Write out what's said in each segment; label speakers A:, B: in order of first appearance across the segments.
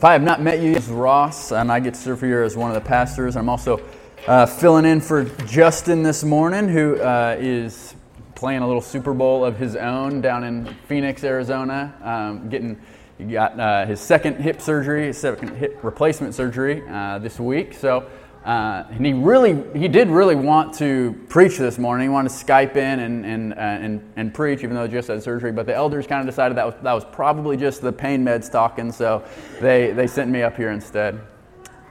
A: If I have not met you, this is Ross, and I get to serve here as one of the pastors. I'm also uh, filling in for Justin this morning, who uh, is playing a little Super Bowl of his own down in Phoenix, Arizona. Um, getting he got uh, his second hip surgery, his second hip replacement surgery uh, this week. So uh, and he really, he did really want to preach this morning. He wanted to Skype in and, and, uh, and, and preach, even though he just had surgery. But the elders kind of decided that was, that was probably just the pain meds talking, so they, they sent me up here instead.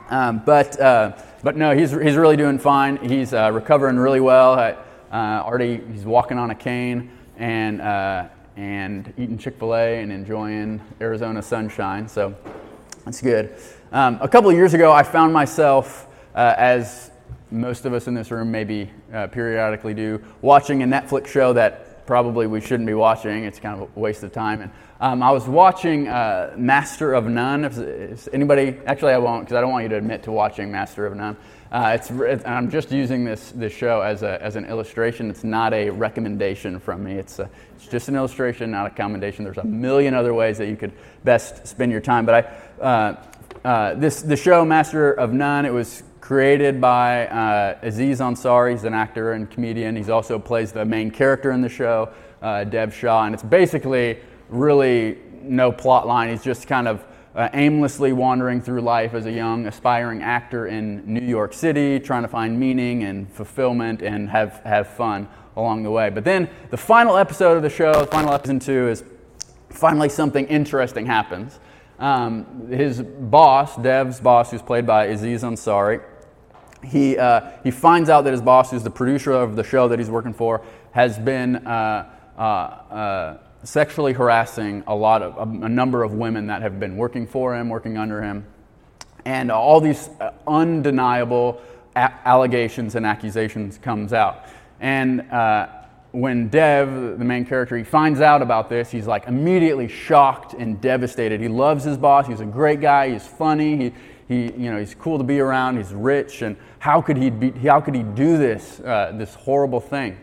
A: Um, but, uh, but no, he's, he's really doing fine. He's uh, recovering really well. Uh, already, he's walking on a cane and, uh, and eating Chick fil A and enjoying Arizona sunshine, so that's good. Um, a couple of years ago, I found myself uh, as most of us in this room maybe uh, periodically do, watching a Netflix show that probably we shouldn't be watching. It's kind of a waste of time. And um, I was watching uh, Master of None. If, if anybody, actually, I won't because I don't want you to admit to watching Master of None. Uh, it's, it, I'm just using this, this show as, a, as an illustration. It's not a recommendation from me. It's, a, it's just an illustration, not a commendation. There's a million other ways that you could best spend your time. But I, uh, this the show Master of None. It was created by uh, Aziz Ansari. He's an actor and comedian. He also plays the main character in the show, uh, Dev Shah, and it's basically really no plot line. He's just kind of uh, aimlessly wandering through life as a young, aspiring actor in New York City, trying to find meaning and fulfillment and have, have fun along the way. But then the final episode of the show, the final episode two, is finally something interesting happens. Um, his boss, Dev's boss, who's played by Aziz Ansari, he, uh, he finds out that his boss, who's the producer of the show that he's working for, has been uh, uh, uh sexually harassing a lot of a, a, number of women that have been working for him, working under him, and all these uh, undeniable a- allegations and accusations comes out. And uh, when Dev, the main character, he finds out about this, he's like immediately shocked and devastated. He loves his boss. He's a great guy. He's funny. He, he, you know, he's cool to be around. He's rich, and how could he be, How could he do this? Uh, this horrible thing.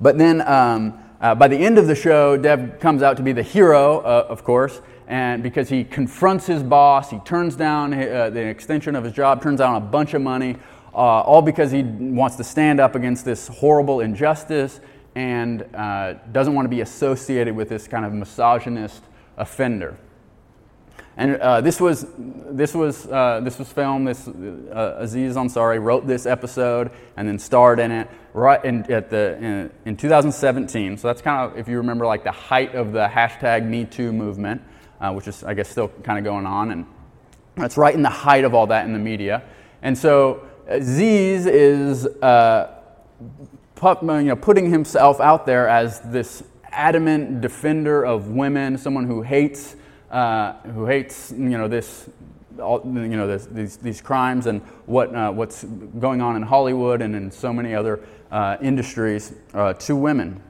A: But then, um, uh, by the end of the show, Dev comes out to be the hero, uh, of course, and because he confronts his boss, he turns down uh, the extension of his job, turns down a bunch of money, uh, all because he wants to stand up against this horrible injustice and uh, doesn't want to be associated with this kind of misogynist offender. And uh, this was this was uh, this was filmed. This uh, Aziz Ansari wrote this episode and then starred in it right in, at the in, in, 2017. So that's kind of if you remember like the height of the hashtag Me Too movement, uh, which is I guess still kind of going on, and that's right in the height of all that in the media. And so Aziz is uh, put, you know putting himself out there as this adamant defender of women, someone who hates uh, who hates you know this all, you know this, these, these crimes and what, uh, what's going on in Hollywood and in so many other uh, industries uh, to women.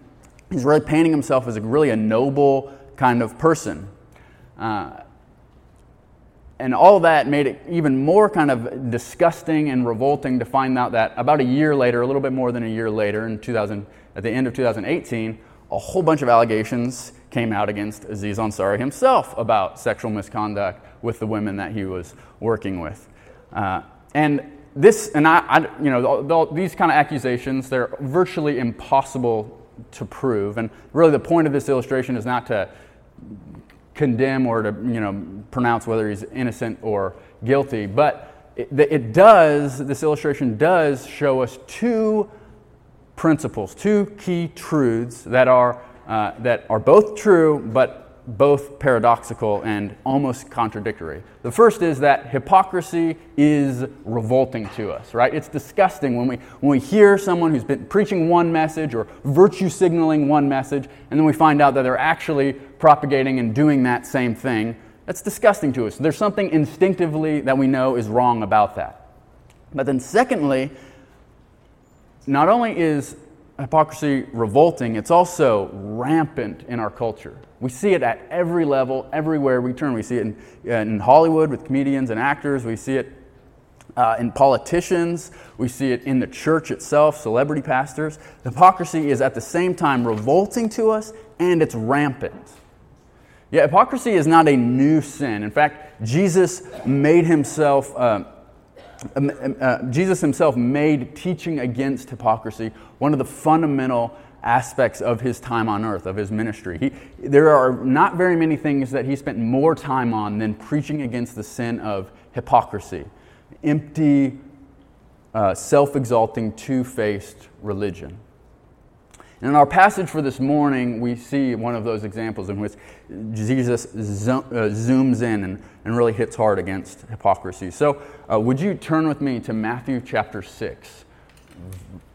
A: He's really painting himself as a really a noble kind of person. Uh, and all that made it even more kind of disgusting and revolting to find out that about a year later, a little bit more than a year later, in 2000, at the end of 2018, a whole bunch of allegations came out against Aziz Ansari himself about sexual misconduct with the women that he was working with. Uh, and this, and I, I you know, these kind of accusations, they're virtually impossible to prove. And really, the point of this illustration is not to condemn or to, you know, pronounce whether he's innocent or guilty, but it, it does, this illustration does show us two principles, two key truths that are uh, that are both true but both paradoxical and almost contradictory. The first is that hypocrisy is revolting to us, right? It's disgusting when we, when we hear someone who's been preaching one message or virtue signaling one message, and then we find out that they're actually propagating and doing that same thing. That's disgusting to us. There's something instinctively that we know is wrong about that. But then, secondly, not only is hypocrisy revolting, it's also rampant in our culture. We see it at every level, everywhere we turn. We see it in, in Hollywood with comedians and actors. We see it uh, in politicians. We see it in the church itself, celebrity pastors. Hypocrisy is at the same time revolting to us and it's rampant. Yeah, hypocrisy is not a new sin. In fact, Jesus made himself. Uh, um, um, uh, Jesus himself made teaching against hypocrisy one of the fundamental aspects of his time on earth, of his ministry. He, there are not very many things that he spent more time on than preaching against the sin of hypocrisy, empty, uh, self exalting, two faced religion. And in our passage for this morning, we see one of those examples in which Jesus zo- uh, zooms in and, and really hits hard against hypocrisy. So, uh, would you turn with me to Matthew chapter 6?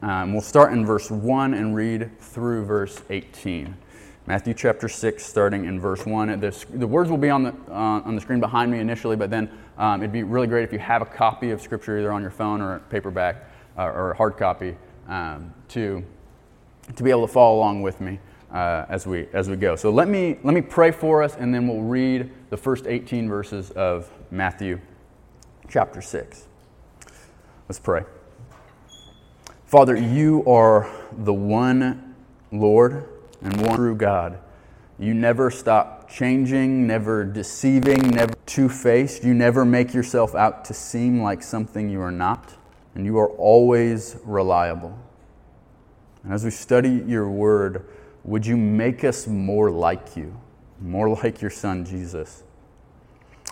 A: Um, we'll start in verse 1 and read through verse 18. Matthew chapter 6, starting in verse 1. The, the words will be on the, uh, on the screen behind me initially, but then um, it'd be really great if you have a copy of Scripture either on your phone or paperback uh, or a hard copy um, to, to be able to follow along with me uh, as, we, as we go. So let me, let me pray for us, and then we'll read the first 18 verses of Matthew chapter 6. Let's pray. Father, you are the one Lord and one true God. You never stop changing, never deceiving, never two faced. You never make yourself out to seem like something you are not, and you are always reliable. And as we study your word, would you make us more like you, more like your son, Jesus?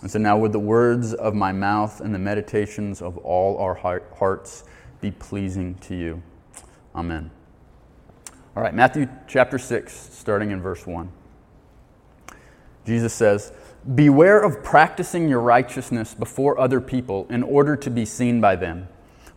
A: And so now, would the words of my mouth and the meditations of all our hearts be pleasing to you. Amen. All right, Matthew chapter 6, starting in verse 1. Jesus says, Beware of practicing your righteousness before other people in order to be seen by them,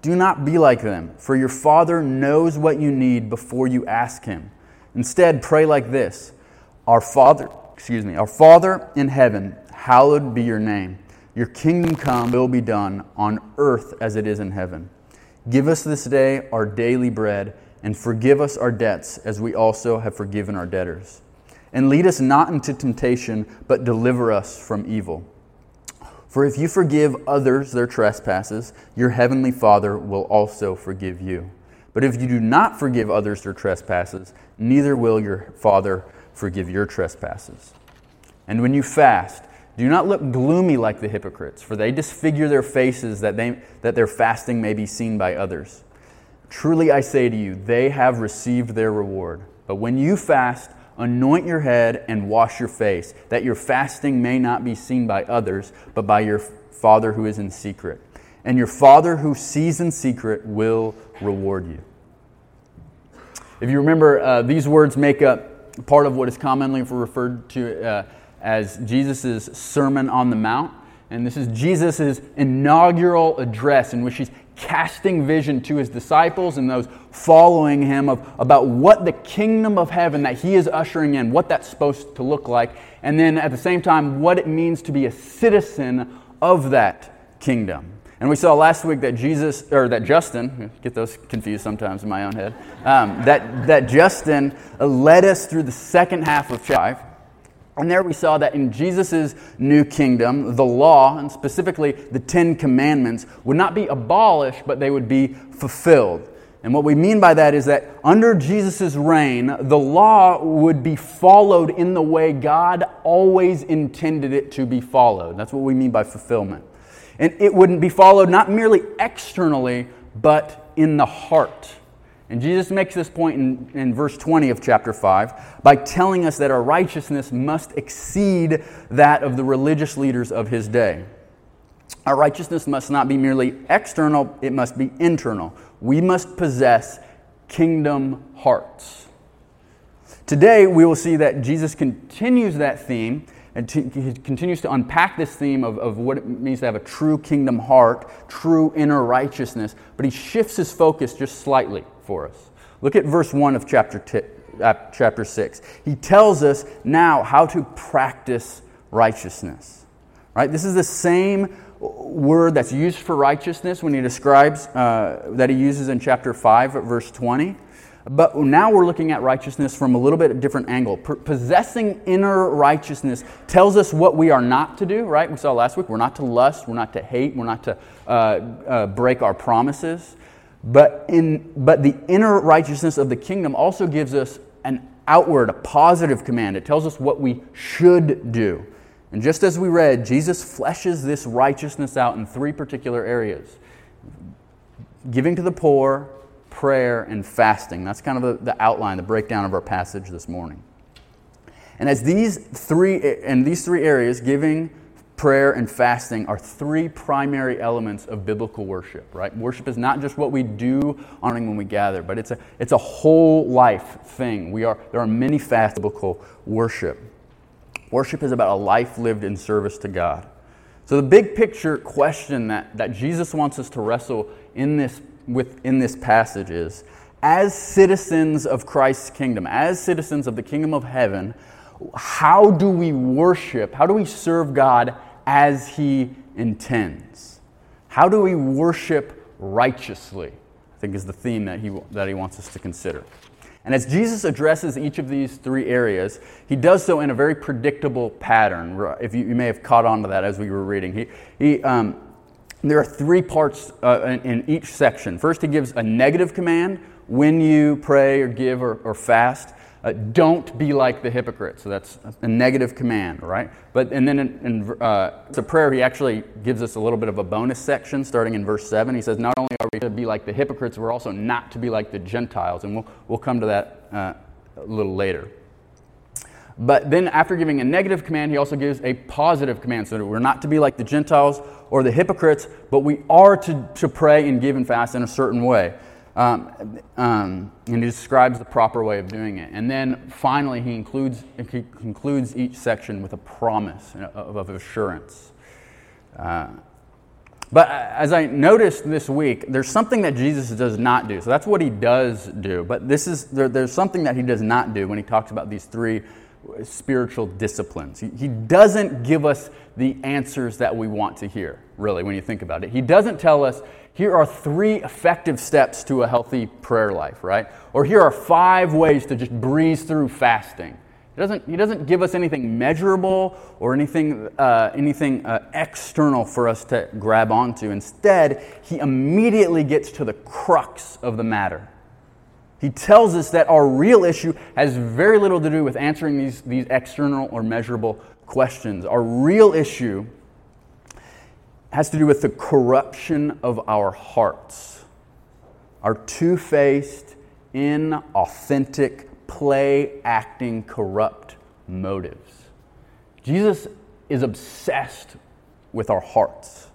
A: Do not be like them, for your Father knows what you need before you ask Him. Instead, pray like this Our Father, excuse me, our Father in heaven, hallowed be your name. Your kingdom come, will be done on earth as it is in heaven. Give us this day our daily bread, and forgive us our debts as we also have forgiven our debtors. And lead us not into temptation, but deliver us from evil. For if you forgive others their trespasses, your heavenly Father will also forgive you. But if you do not forgive others their trespasses, neither will your Father forgive your trespasses. And when you fast, do not look gloomy like the hypocrites, for they disfigure their faces that, they, that their fasting may be seen by others. Truly I say to you, they have received their reward. But when you fast, anoint your head and wash your face, that your fasting may not be seen by others, but by your Father who is in secret. And your Father who sees in secret will reward you. If you remember, uh, these words make up part of what is commonly referred to uh, as Jesus' Sermon on the Mount. And this is Jesus' inaugural address in which he's casting vision to his disciples and those following him of, about what the kingdom of heaven that he is ushering in, what that's supposed to look like, and then at the same time, what it means to be a citizen of that kingdom. And we saw last week that Jesus, or that Justin, get those confused sometimes in my own head, um, that, that Justin led us through the second half of chapter 5 and there we saw that in Jesus' new kingdom, the law, and specifically the Ten Commandments, would not be abolished, but they would be fulfilled. And what we mean by that is that under Jesus' reign, the law would be followed in the way God always intended it to be followed. That's what we mean by fulfillment. And it wouldn't be followed not merely externally, but in the heart. And Jesus makes this point in, in verse 20 of chapter 5 by telling us that our righteousness must exceed that of the religious leaders of his day. Our righteousness must not be merely external, it must be internal. We must possess kingdom hearts. Today, we will see that Jesus continues that theme and t- he continues to unpack this theme of, of what it means to have a true kingdom heart, true inner righteousness, but he shifts his focus just slightly for us. Look at verse 1 of chapter, t- uh, chapter 6. He tells us now how to practice righteousness. Right? This is the same word that's used for righteousness when he describes uh, that he uses in chapter 5 verse 20 but now we're looking at righteousness from a little bit different angle. possessing inner righteousness tells us what we are not to do, right? We saw last week we're not to lust, we're not to hate, we're not to uh, uh, break our promises. But, in, but the inner righteousness of the kingdom also gives us an outward, a positive command. It tells us what we should do. And just as we read, Jesus fleshes this righteousness out in three particular areas giving to the poor, prayer, and fasting. That's kind of the, the outline, the breakdown of our passage this morning. And as these three, and these three areas, giving, prayer, and fasting, are three primary elements of biblical worship, right? Worship is not just what we do honoring when we gather, but it's a, it's a whole life thing. We are, there are many of biblical worship. Worship is about a life lived in service to God. So, the big picture question that, that Jesus wants us to wrestle in this, within this passage is as citizens of Christ's kingdom, as citizens of the kingdom of heaven, how do we worship? How do we serve God as He intends? How do we worship righteously? I think is the theme that he, that he wants us to consider. And as Jesus addresses each of these three areas, he does so in a very predictable pattern. If you, you may have caught on to that as we were reading, he, he, um, there are three parts uh, in, in, each section. First, he gives a negative command when you pray or give or, or fast. Uh, don't be like the hypocrite. So that's a negative command, right? But and then in, in uh, the prayer, he actually gives us a little bit of a bonus section, starting in verse seven. He says, "Not only are we to be like the hypocrites, we're also not to be like the Gentiles." And we'll we'll come to that uh, a little later. But then, after giving a negative command, he also gives a positive command. So we're not to be like the Gentiles or the hypocrites, but we are to, to pray and give and fast in a certain way. Um, um, and he describes the proper way of doing it. And then finally, he, includes, he concludes each section with a promise of, of assurance. Uh, but as I noticed this week, there's something that Jesus does not do. So that's what he does do. But this is there, there's something that he does not do when he talks about these three spiritual disciplines. He, he doesn't give us the answers that we want to hear, really, when you think about it. He doesn't tell us, here are three effective steps to a healthy prayer life, right? Or here are five ways to just breeze through fasting. He doesn't, he doesn't give us anything measurable or anything, uh, anything uh, external for us to grab onto. Instead, he immediately gets to the crux of the matter. He tells us that our real issue has very little to do with answering these, these external or measurable questions. Our real issue has to do with the corruption of our hearts, our two faced, inauthentic, play acting, corrupt motives. Jesus is obsessed with our hearts.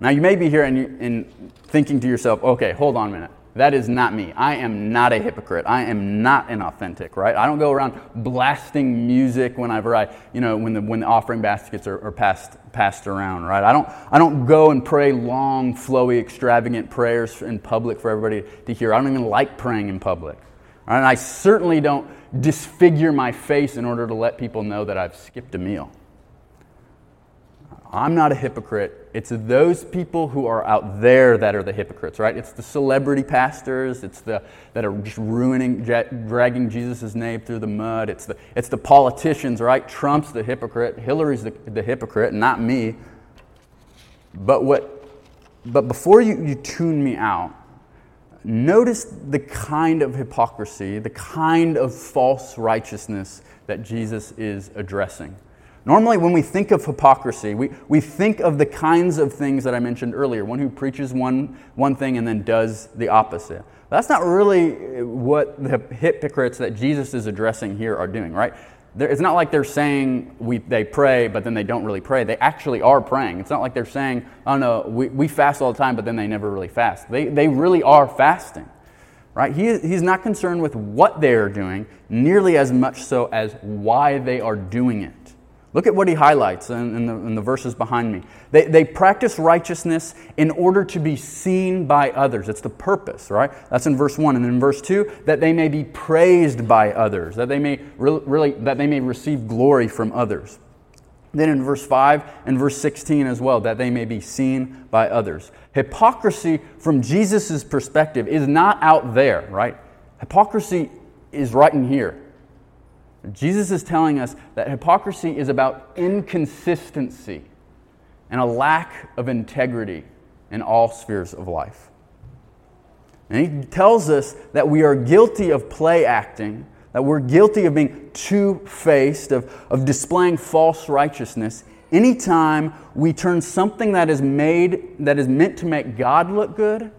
A: Now, you may be here and, you, and thinking to yourself, okay, hold on a minute. That is not me. I am not a hypocrite. I am not inauthentic, right? I don't go around blasting music whenever I, you know, when the, when the offering baskets are, are passed, passed around, right? I don't, I don't go and pray long, flowy, extravagant prayers in public for everybody to hear. I don't even like praying in public. Right? And I certainly don't disfigure my face in order to let people know that I've skipped a meal. I'm not a hypocrite. It's those people who are out there that are the hypocrites, right? It's the celebrity pastors. It's the that are just ruining, dragging Jesus' name through the mud. It's the it's the politicians, right? Trump's the hypocrite. Hillary's the, the hypocrite, not me. But what? But before you, you tune me out, notice the kind of hypocrisy, the kind of false righteousness that Jesus is addressing. Normally, when we think of hypocrisy, we, we think of the kinds of things that I mentioned earlier one who preaches one, one thing and then does the opposite. That's not really uh, what the hypocrites that Jesus is addressing here are doing, right? it's not like they're saying we, they pray, but then they don't really pray. They actually are praying. It's not like they're saying, oh no, we, we fast all the time, but then they never really fast. They, they really are fasting. Right? He, he's not concerned with what they are doing nearly as much so as why they are doing it. Look at what he highlights in, in, the, in the, verses behind me. They, they practice righteousness in order to be seen by others. It's the purpose, right? That's in verse 1. And then in verse 2, that they may be praised by others, that they may re- really that they may receive glory from others. Then in verse 5 and verse 16 as well, that they may be seen by others. Hypocrisy, from Jesus' perspective, is not out there, right? Hypocrisy is right in here. Jesus is telling us that hypocrisy is about inconsistency and a lack of integrity in all spheres of life. And he tells us that we are guilty of play acting, that we're guilty of being two faced, of, of displaying false righteousness anytime we turn something that is made, that is meant to make God look good,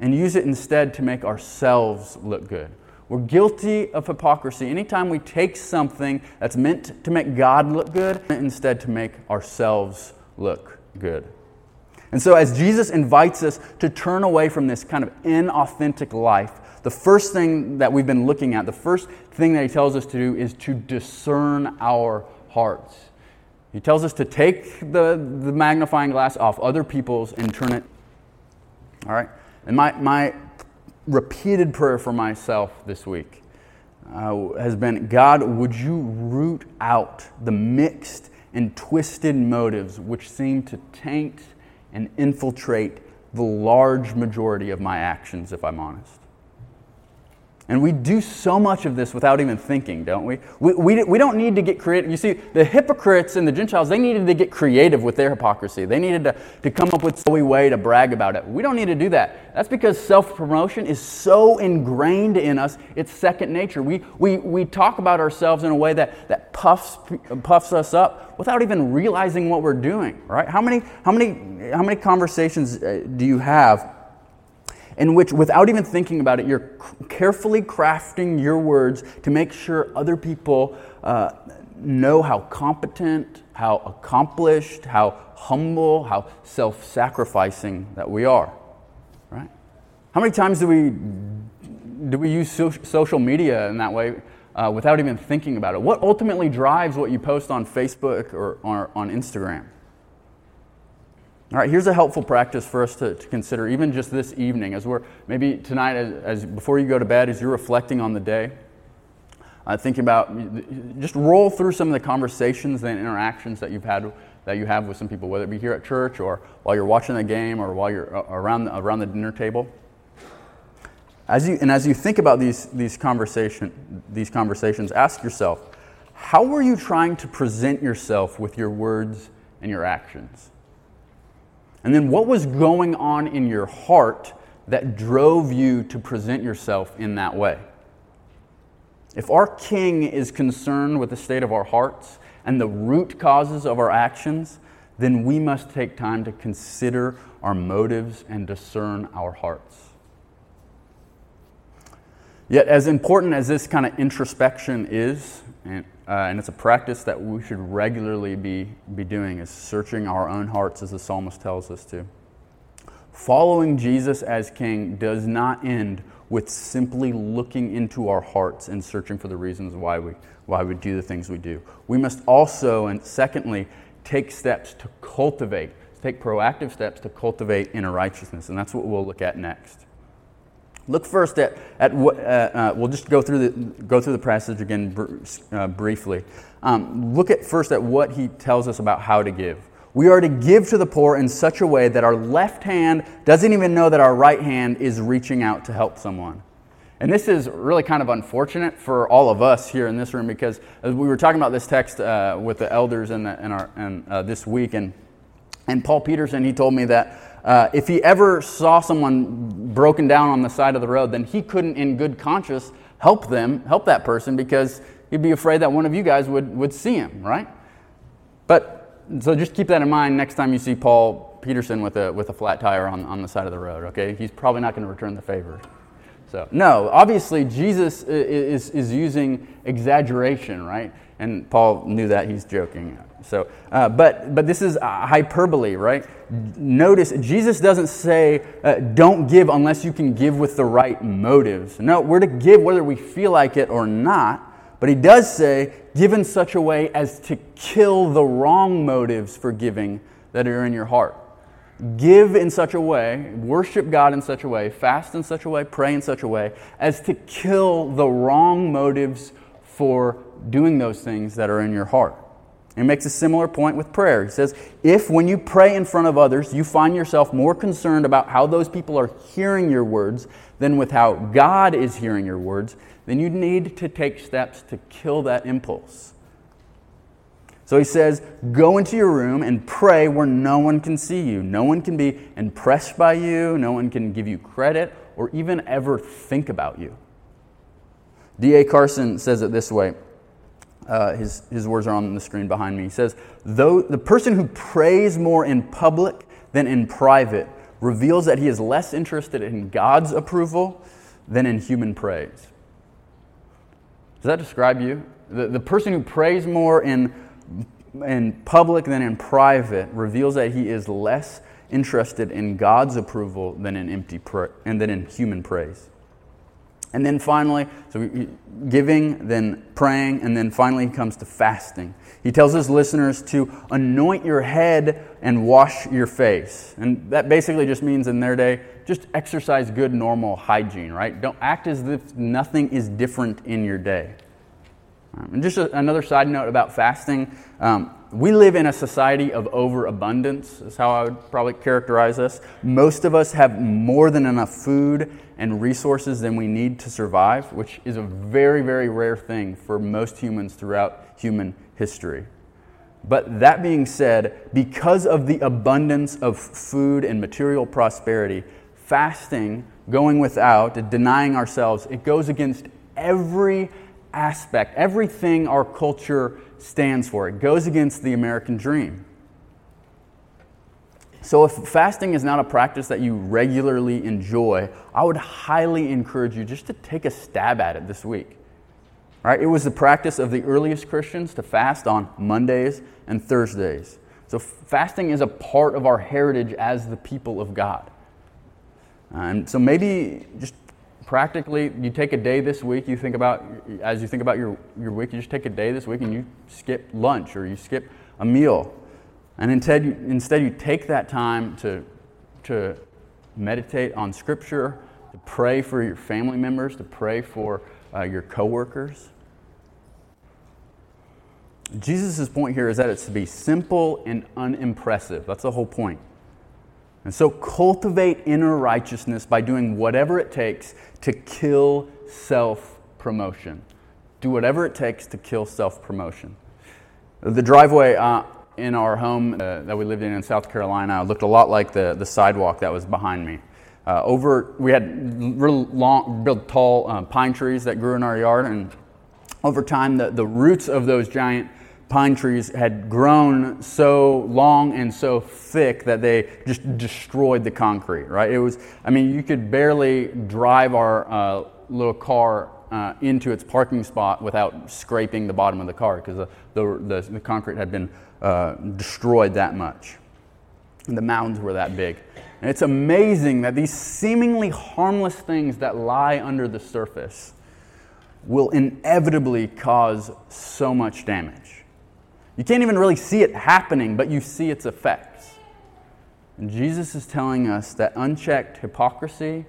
A: and use it instead to make ourselves look good. We're guilty of hypocrisy anytime we take something that's meant to make God look good instead to make ourselves look good. And so, as Jesus invites us to turn away from this kind of inauthentic life, the first thing that we've been looking at, the first thing that he tells us to do is to discern our hearts. He tells us to take the, the magnifying glass off other people's and turn it. All right? And my, my repeated prayer for myself this week uh, has been God, would you root out the mixed and twisted motives which seem to taint and infiltrate the large majority of my actions, if I'm honest? And we do so much of this without even thinking, don't we? We, we? we don't need to get creative. You see, the hypocrites and the Gentiles, they needed to get creative with their hypocrisy. They needed to, to come up with a silly way to brag about it. We don't need to do that. That's because self promotion is so ingrained in us, it's second nature. We, we, we talk about ourselves in a way that, that puffs, puffs us up without even realizing what we're doing, right? How many, how many, how many conversations uh, do you have? In which, without even thinking about it, you're carefully crafting your words to make sure other people uh, know how competent, how accomplished, how humble, how self sacrificing that we are. Right? How many times do we, do we use so- social media in that way uh, without even thinking about it? What ultimately drives what you post on Facebook or, or on Instagram? All right, here's a helpful practice for us to, to consider, even just this evening, as we're maybe tonight, as, as before you go to bed, as you're reflecting on the day, uh, thinking about just roll through some of the conversations and interactions that you've had that you have with some people, whether it be here at church or while you're watching the game or while you're uh, around the, around the dinner table. As you, and as you think about these, these, conversation, these conversations, ask yourself, how were you trying to present yourself with your words and your actions? And then what was going on in your heart that drove you to present yourself in that way? If our king is concerned with the state of our hearts and the root causes of our actions, then we must take time to consider our motives and discern our hearts. Yet, as important as this kind of introspection is, and uh, and it's a practice that we should regularly be, be doing, is searching our own hearts, as the psalmist tells us to. Following Jesus as King does not end with simply looking into our hearts and searching for the reasons why we, why we do the things we do. We must also, and secondly, take steps to cultivate, take proactive steps to cultivate inner righteousness. And that's what we'll look at next. Look first at, at what, uh, uh, we'll just go through the, go through the passage again br- uh, briefly. Um, look at first at what he tells us about how to give. We are to give to the poor in such a way that our left hand doesn't even know that our right hand is reaching out to help someone. And this is really kind of unfortunate for all of us here in this room because as we were talking about this text uh, with the elders in, the, in our, in, uh, this week, and, and Paul Peterson, he told me that uh, if he ever saw someone broken down on the side of the road, then he couldn't, in good conscience, help them, help that person, because he'd be afraid that one of you guys would, would see him, right? But, so just keep that in mind next time you see Paul Peterson with a, with a flat tire on, on the side of the road, okay? He's probably not going to return the favor. So, no, obviously, Jesus is, is using exaggeration, right? And Paul knew that, he's joking. So, uh, but, but this is hyperbole, right? Notice Jesus doesn't say, uh, don't give unless you can give with the right motives. No, we're to give whether we feel like it or not. But he does say, give in such a way as to kill the wrong motives for giving that are in your heart give in such a way, worship God in such a way, fast in such a way, pray in such a way, as to kill the wrong motives for doing those things that are in your heart. He makes a similar point with prayer. He says, If when you pray in front of others, you find yourself more concerned about how those people are hearing your words than with how God is hearing your words, then you need to take steps to kill that impulse. So he says, Go into your room and pray where no one can see you. No one can be impressed by you. No one can give you credit or even ever think about you. D.A. Carson says it this way. Uh, his, his words are on the screen behind me. He says, Though the person who prays more in public than in private reveals that he is less interested in God's approval than in human praise. Does that describe you? The, the person who prays more in in public than in private reveals that he is less interested in God's approval than in empty pra- and than in human praise. And then finally, so giving, then praying, and then finally he comes to fasting. He tells his listeners to anoint your head and wash your face. And that basically just means in their day, just exercise good normal hygiene, right? Don't act as if nothing is different in your day. Um, and just a, another side note about fasting um, we live in a society of overabundance, is how I would probably characterize us. Most of us have more than enough food and resources than we need to survive, which is a very, very rare thing for most humans throughout human history. But that being said, because of the abundance of food and material prosperity, fasting, going without, denying ourselves, it goes against every aspect, everything our culture stands for. It goes against the American dream. So, if fasting is not a practice that you regularly enjoy, I would highly encourage you just to take a stab at it this week. Right? It was the practice of the earliest Christians to fast on Mondays and Thursdays. So, fasting is a part of our heritage as the people of God. Uh, and so, maybe just practically, you take a day this week, you think about, as you think about your, your week, you just take a day this week and you skip lunch or you skip a meal. And instead you, instead, you take that time to, to meditate on Scripture, to pray for your family members, to pray for uh, your coworkers. Jesus' point here is that it's to be simple and unimpressive. That's the whole point. And so cultivate inner righteousness by doing whatever it takes to kill self promotion. Do whatever it takes to kill self promotion. The driveway uh, in our home uh, that we lived in in South Carolina looked a lot like the, the sidewalk that was behind me. Uh, over, we had real long, real tall uh, pine trees that grew in our yard, and over time, the, the roots of those giant pine trees had grown so long and so thick that they just destroyed the concrete, right? It was, I mean, you could barely drive our uh, little car uh, into its parking spot without scraping the bottom of the car because the, the, the, concrete had been uh, destroyed that much. And the mounds were that big. And it's amazing that these seemingly harmless things that lie under the surface will inevitably cause so much damage. You can't even really see it happening, but you see its effects. And Jesus is telling us that unchecked hypocrisy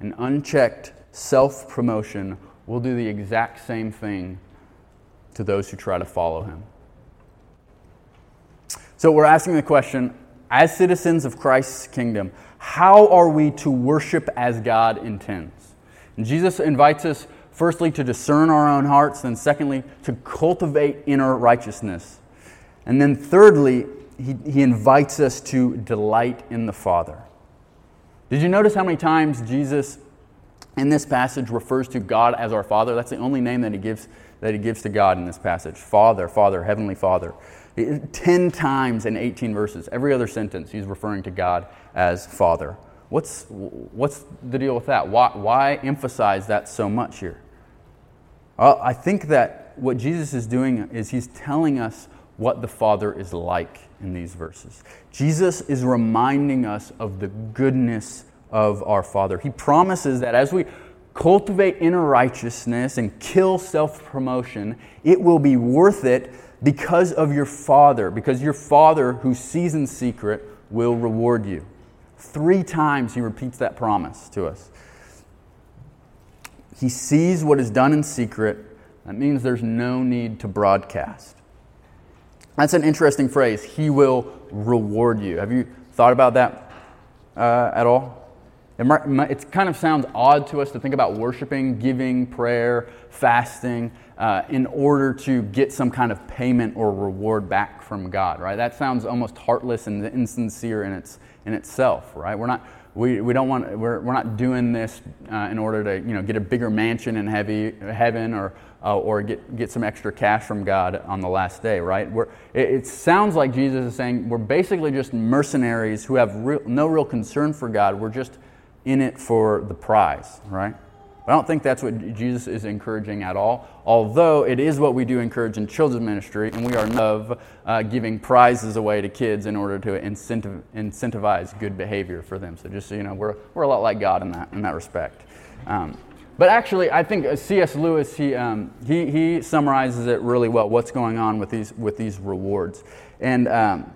A: and unchecked self promotion will do the exact same thing to those who try to follow him. So we're asking the question as citizens of Christ's kingdom, how are we to worship as God intends? And Jesus invites us, firstly, to discern our own hearts, then, secondly, to cultivate inner righteousness. And then, thirdly, he, he invites us to delight in the Father. Did you notice how many times Jesus in this passage refers to God as our Father? That's the only name that he gives, that he gives to God in this passage Father, Father, Heavenly Father. 10 times in 18 verses. Every other sentence, he's referring to God as Father. What's, what's the deal with that? Why, why emphasize that so much here? Well, I think that what Jesus is doing is he's telling us what the Father is like in these verses. Jesus is reminding us of the goodness of our Father. He promises that as we cultivate inner righteousness and kill self promotion, it will be worth it because of your Father, because your Father who sees in secret will reward you. Three times he repeats that promise to us. He sees what is done in secret. That means there's no need to broadcast. That's an interesting phrase. He will reward you. Have you thought about that uh, at all? It, kind of sounds odd to us to think about worshiping, giving, prayer, fasting uh, in order to get some kind of payment or reward back from God, right? That sounds almost heartless and insincere in, its, in itself, right? We're not, we, we don't want, we're, we're not doing this uh, in order to you know, get a bigger mansion in heavy, heaven or, uh, or get, get some extra cash from God on the last day, right? We're, it, it, sounds like Jesus is saying we're basically just mercenaries who have real, no real concern for God. We're just in it for the prize, right? I don't think that's what Jesus is encouraging at all, although it is what we do encourage in children's ministry, and we are of uh, giving prizes away to kids in order to incentivize good behavior for them. So just so you know, we're, we're a lot like God in that, in that respect. Um, but actually, I think uh, C.S. Lewis, he, um, he, he summarizes it really well, what's going on with these, with these rewards. And um,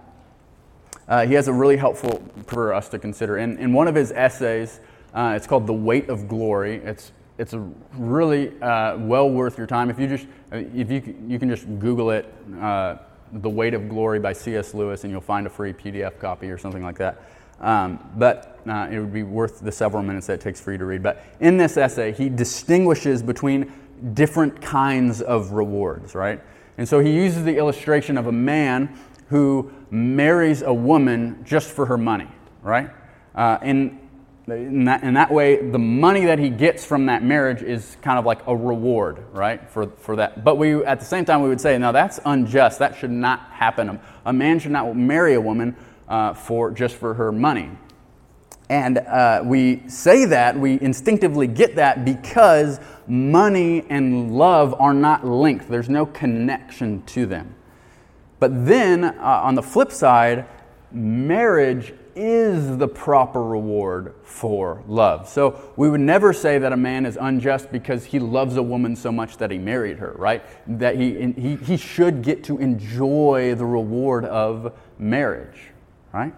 A: uh, he has a really helpful for us to consider. In, in one of his essays, uh, it's called The Weight of Glory. It's, it's a really uh, well worth your time. If you just, uh, if you, you can just Google it, uh, The Weight of Glory by C.S. Lewis, and you'll find a free PDF copy or something like that. Um, but uh, it would be worth the several minutes that it takes for you to read. But in this essay, he distinguishes between different kinds of rewards, right? And so he uses the illustration of a man who marries a woman just for her money, right? Uh, and in that, in that way, the money that he gets from that marriage is kind of like a reward, right, for, for that. But we, at the same time, we would say, no, that's unjust. That should not happen. A man should not marry a woman uh, for just for her money. And uh, we say that, we instinctively get that because money and love are not linked. There's no connection to them. But then, uh, on the flip side, marriage is the proper reward for love. So we would never say that a man is unjust because he loves a woman so much that he married her, right? That he, he, he should get to enjoy the reward of marriage right?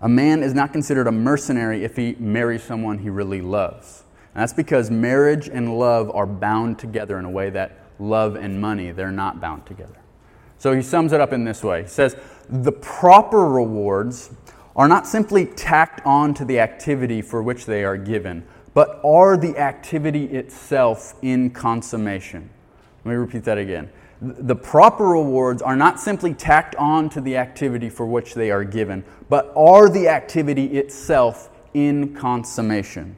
A: A man is not considered a mercenary if he marries someone he really loves. And that's because marriage and love are bound together in a way that love and money, they're not bound together. So he sums it up in this way. He says, The proper rewards are not simply tacked on to the activity for which they are given, but are the activity itself in consummation. Let me repeat that again the proper rewards are not simply tacked on to the activity for which they are given, but are the activity itself in consummation.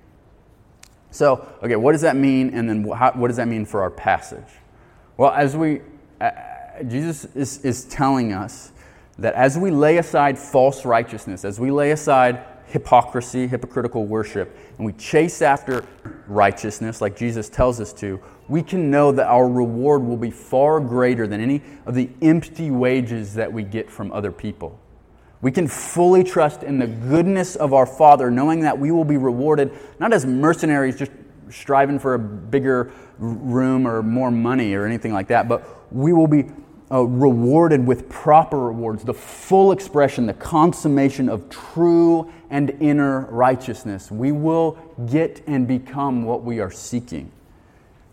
A: So, okay, what does that mean? And then how, what does that mean for our passage? Well, as we, uh, Jesus is, is telling us that as we lay aside false righteousness, as we lay aside hypocrisy, hypocritical worship, and we chase after righteousness like Jesus tells us to, we can know that our reward will be far greater than any of the empty wages that we get from other people. We can fully trust in the goodness of our Father, knowing that we will be rewarded not as mercenaries just striving for a bigger room or more money or anything like that, but we will be uh, rewarded with proper rewards, the full expression, the consummation of true and inner righteousness. We will get and become what we are seeking.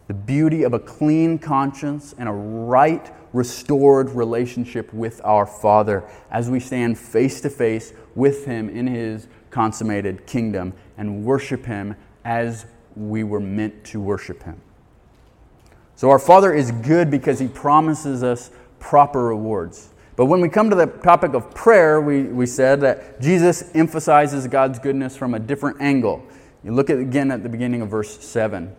A: The beauty of a clean conscience and a right, restored relationship with our Father as we stand face to face with Him in His consummated kingdom and worship Him as we were meant to worship Him. So, our Father is good because He promises us proper rewards. But when we come to the topic of prayer, we, we said that Jesus emphasizes God's goodness from a different angle. You look at again at the beginning of verse 7.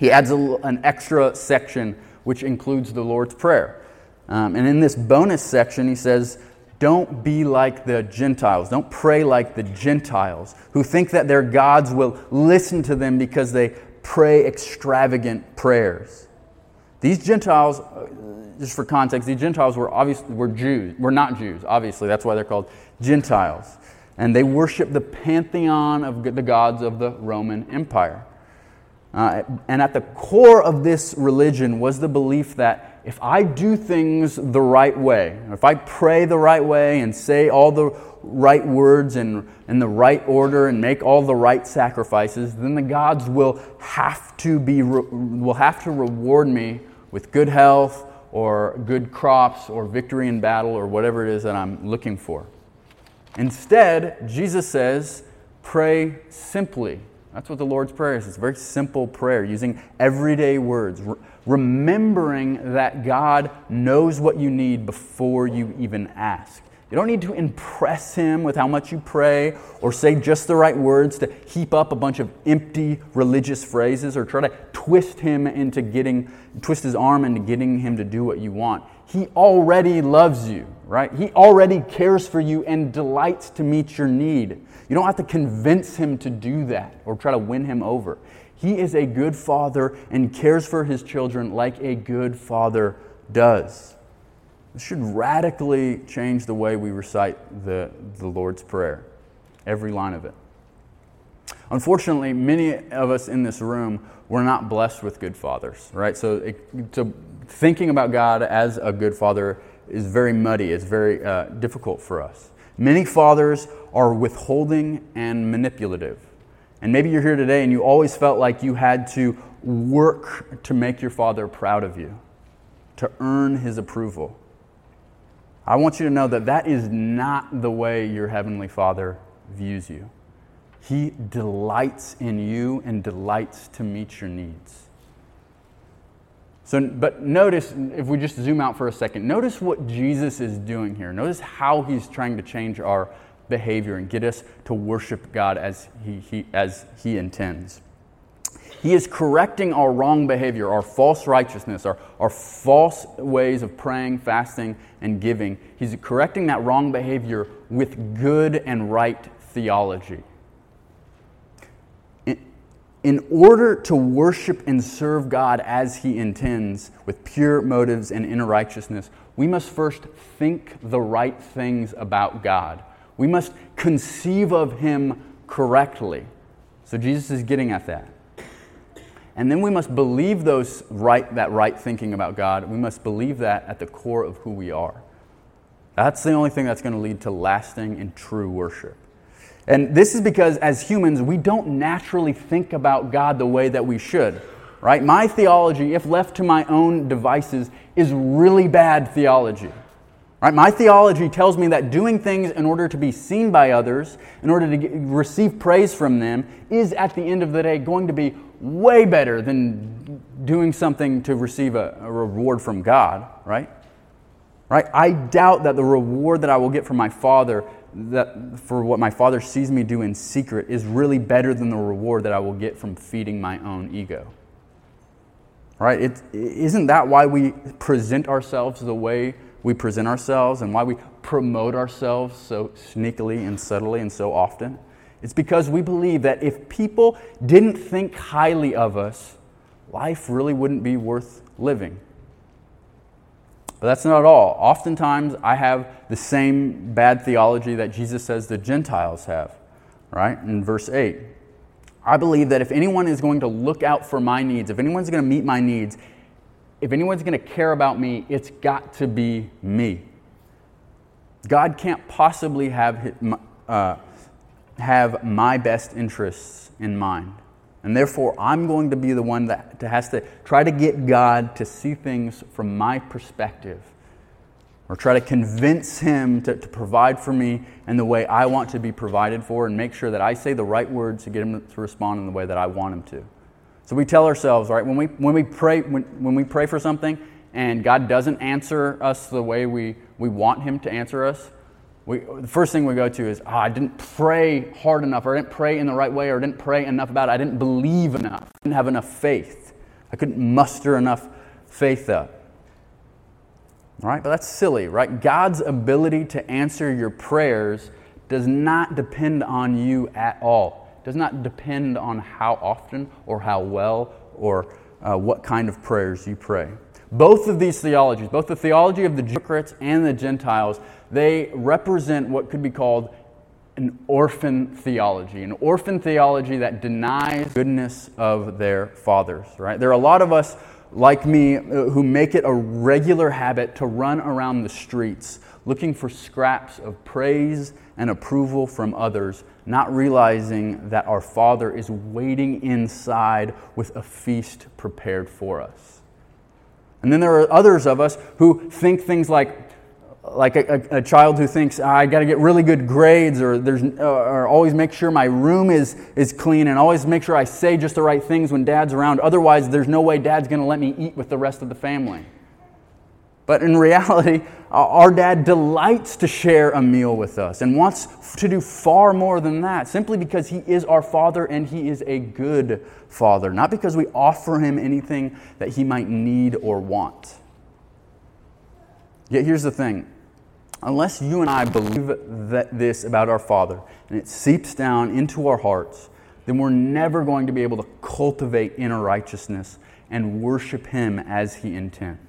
A: He adds a, an extra section which includes the Lord's Prayer. Um, and in this bonus section, he says, don't be like the Gentiles. Don't pray like the Gentiles who think that their gods will listen to them because they pray extravagant prayers. These Gentiles, uh, just for context, these Gentiles were obviously were Jews. Were not Jews, obviously. That's why they're called Gentiles. And they worship the pantheon of the gods of the Roman Empire. Uh, and at the core of this religion was the belief that if I do things the right way, if I pray the right way and say all the right words in, in the right order and make all the right sacrifices, then the gods will have to, be, will have to reward me with good health or good crops or victory in battle or whatever it is that I'm looking for. Instead, Jesus says, pray simply that's what the Lord's Prayer is. It's a very simple prayer using everyday words, re- remembering that God knows what you need before you even ask. You don't need to impress Him with how much you pray or say just the right words to heap up a bunch of empty religious phrases or try to twist Him into getting, twist His arm into getting Him to do what you want. He already loves you, right? He already cares for you and delights to meet your need. You don't have to convince him to do that or try to win him over. He is a good father and cares for his children like a good father does. This should radically change the way we recite the, the Lord's Prayer, every line of it. Unfortunately, many of us in this room were not blessed with good fathers, right? So, it, thinking about God as a good father is very muddy, it's very uh, difficult for us. Many fathers are withholding and manipulative. And maybe you're here today and you always felt like you had to work to make your father proud of you, to earn his approval. I want you to know that that is not the way your heavenly father views you. He delights in you and delights to meet your needs. So, but notice, if we just zoom out for a second, notice what Jesus is doing here. Notice how he's trying to change our behavior and get us to worship God as he, he, as he intends. He is correcting our wrong behavior, our false righteousness, our, our false ways of praying, fasting, and giving. He's correcting that wrong behavior with good and right theology in order to worship and serve God as He intends, with pure motives and inner righteousness, we must first think the right things about God. We must conceive of Him correctly. So Jesus is getting at that. And then we must believe those right, that right thinking about God. We must believe that at the core of who we are. That's the only thing that's going to lead to lasting and true worship. And this is because as humans, we don't naturally think about God the way that we should, right? My theology, if left to my own devices, is really bad theology. Right? My theology tells me that doing things in order to be seen by others, in order to get, receive praise from them, is at the end of the day going to be way better than doing something to receive a, a reward from God, right? Right? I doubt that the reward that I will get from my Father that for what my father sees me do in secret is really better than the reward that I will get from feeding my own ego. Right? It, isn't that why we present ourselves the way we present ourselves and why we promote ourselves so sneakily and subtly and so often? It's because we believe that if people didn't think highly of us, life really wouldn't be worth living. But that's not all. Oftentimes, I have the same bad theology that Jesus says the Gentiles have, right? In verse 8. I believe that if anyone is going to look out for my needs, if anyone's going to meet my needs, if anyone's going to care about me, it's got to be me. God can't possibly have, uh, have my best interests in mind. And therefore, I'm going to be the one that has to try to get God to see things from my perspective or try to convince Him to, to provide for me in the way I want to be provided for and make sure that I say the right words to get Him to respond in the way that I want Him to. So we tell ourselves, right, when we, when we, pray, when, when we pray for something and God doesn't answer us the way we, we want Him to answer us, we, the first thing we go to is, oh, I didn't pray hard enough, or I didn't pray in the right way, or I didn't pray enough about it. I didn't believe enough. I didn't have enough faith. I couldn't muster enough faith up. All right, but that's silly, right? God's ability to answer your prayers does not depend on you at all. It does not depend on how often or how well or uh, what kind of prayers you pray. Both of these theologies, both the theology of the hypocrites and the Gentiles, they represent what could be called an orphan theology, an orphan theology that denies goodness of their fathers, right? There are a lot of us like me uh, who make it a regular habit to run around the streets looking for scraps of praise and approval from others, not realizing that our Father is waiting inside with a feast prepared for us. And then there are others of us who think things like, like a, a, a child who thinks ah, I got to get really good grades, or there's, uh, or always make sure my room is is clean, and always make sure I say just the right things when Dad's around. Otherwise, there's no way Dad's going to let me eat with the rest of the family. But in reality, our dad delights to share a meal with us and wants to do far more than that, simply because he is our father and he is a good father, not because we offer him anything that he might need or want. Yet here's the thing unless you and I believe that this about our Father and it seeps down into our hearts, then we're never going to be able to cultivate inner righteousness and worship Him as He intends.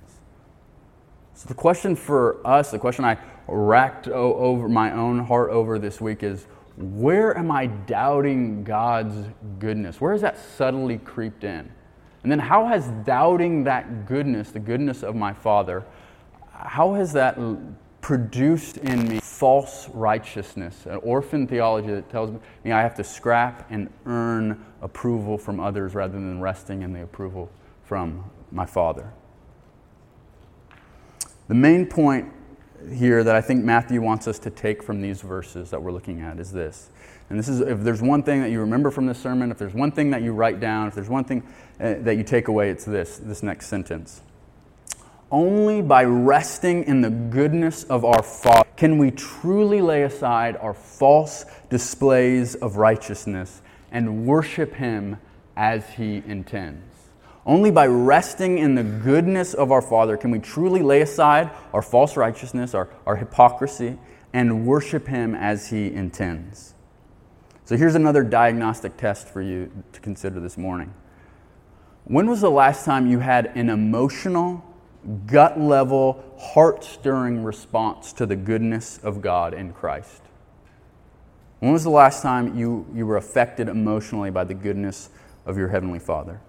A: So, the question for us, the question I racked over my own heart over this week is where am I doubting God's goodness? Where has that subtly creeped in? And then, how has doubting that goodness, the goodness of my Father, how has that produced in me false righteousness, an orphan theology that tells me I have to scrap and earn approval from others rather than resting in the approval from my Father? The main point here that I think Matthew wants us to take from these verses that we're looking at is this. And this is if there's one thing that you remember from this sermon, if there's one thing that you write down, if there's one thing uh, that you take away, it's this this next sentence. Only by resting in the goodness of our Father can we truly lay aside our false displays of righteousness and worship Him as He intends. Only by resting in the goodness of our Father can we truly lay aside our false righteousness, our, our hypocrisy, and worship Him as He intends. So here's another diagnostic test for you to consider this morning. When was the last time you had an emotional, gut level, heart stirring response to the goodness of God in Christ? When was the last time you, you were affected emotionally by the goodness of your Heavenly Father?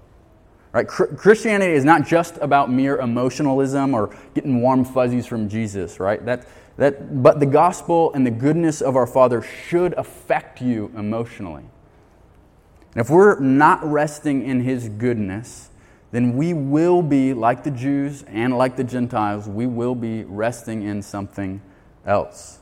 A: Right? Christianity is not just about mere emotionalism or getting warm fuzzies from Jesus, right? That, that, but the gospel and the goodness of our Father should affect you emotionally. And if we're not resting in His goodness, then we will be, like the Jews and like the Gentiles, we will be resting in something else.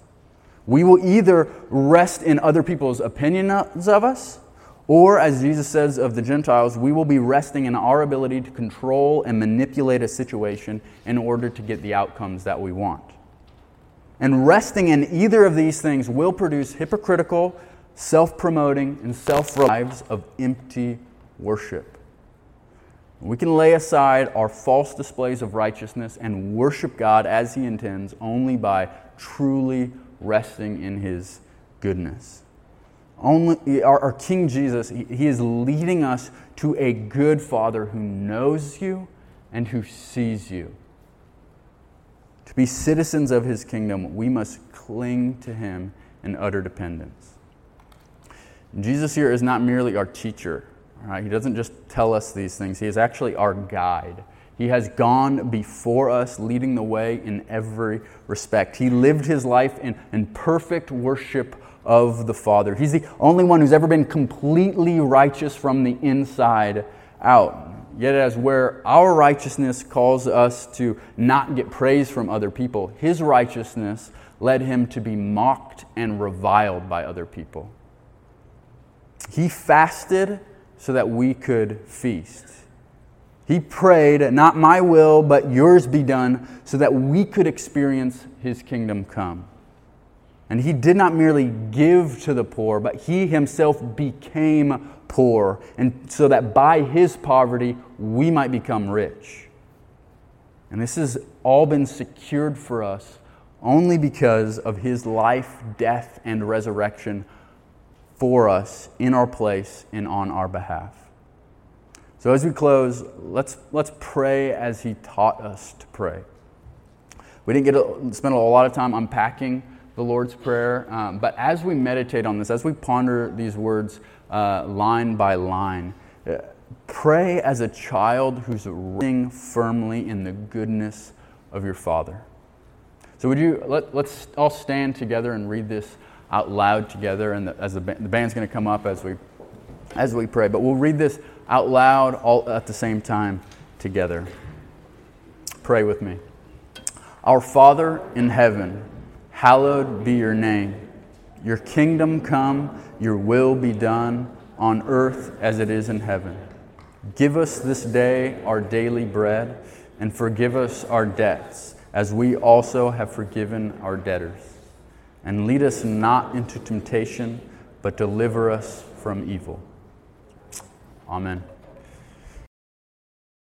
A: We will either rest in other people's opinions of us, or, as Jesus says of the Gentiles, we will be resting in our ability to control and manipulate a situation in order to get the outcomes that we want. And resting in either of these things will produce hypocritical, self promoting, and self lives of empty worship. We can lay aside our false displays of righteousness and worship God as He intends only by truly resting in His goodness. Only, our, our King Jesus, he, he is leading us to a good Father who knows you and who sees you. To be citizens of his kingdom, we must cling to him in utter dependence. Jesus here is not merely our teacher. Right? He doesn't just tell us these things, he is actually our guide. He has gone before us, leading the way in every respect. He lived his life in, in perfect worship of the Father. He's the only one who's ever been completely righteous from the inside out. Yet, as where our righteousness calls us to not get praise from other people, his righteousness led him to be mocked and reviled by other people. He fasted so that we could feast. He prayed, Not my will, but yours be done, so that we could experience his kingdom come. And he did not merely give to the poor, but he himself became poor, and so that by his poverty we might become rich. And this has all been secured for us only because of his life, death, and resurrection for us in our place and on our behalf. So as we close, let's, let's pray as he taught us to pray. We didn't get to spend a lot of time unpacking the Lord's Prayer, um, but as we meditate on this, as we ponder these words uh, line by line, uh, pray as a child who's resting firmly in the goodness of your Father. So would you let, let's all stand together and read this out loud together, and the, as the, the band's going to come up as we as we pray, but we'll read this out loud all at the same time together. Pray with me. Our Father in heaven, hallowed be your name. Your kingdom come, your will be done on earth as it is in heaven. Give us this day our daily bread, and forgive us our debts, as we also have forgiven our debtors. And lead us not into temptation, but deliver us from evil. Amen.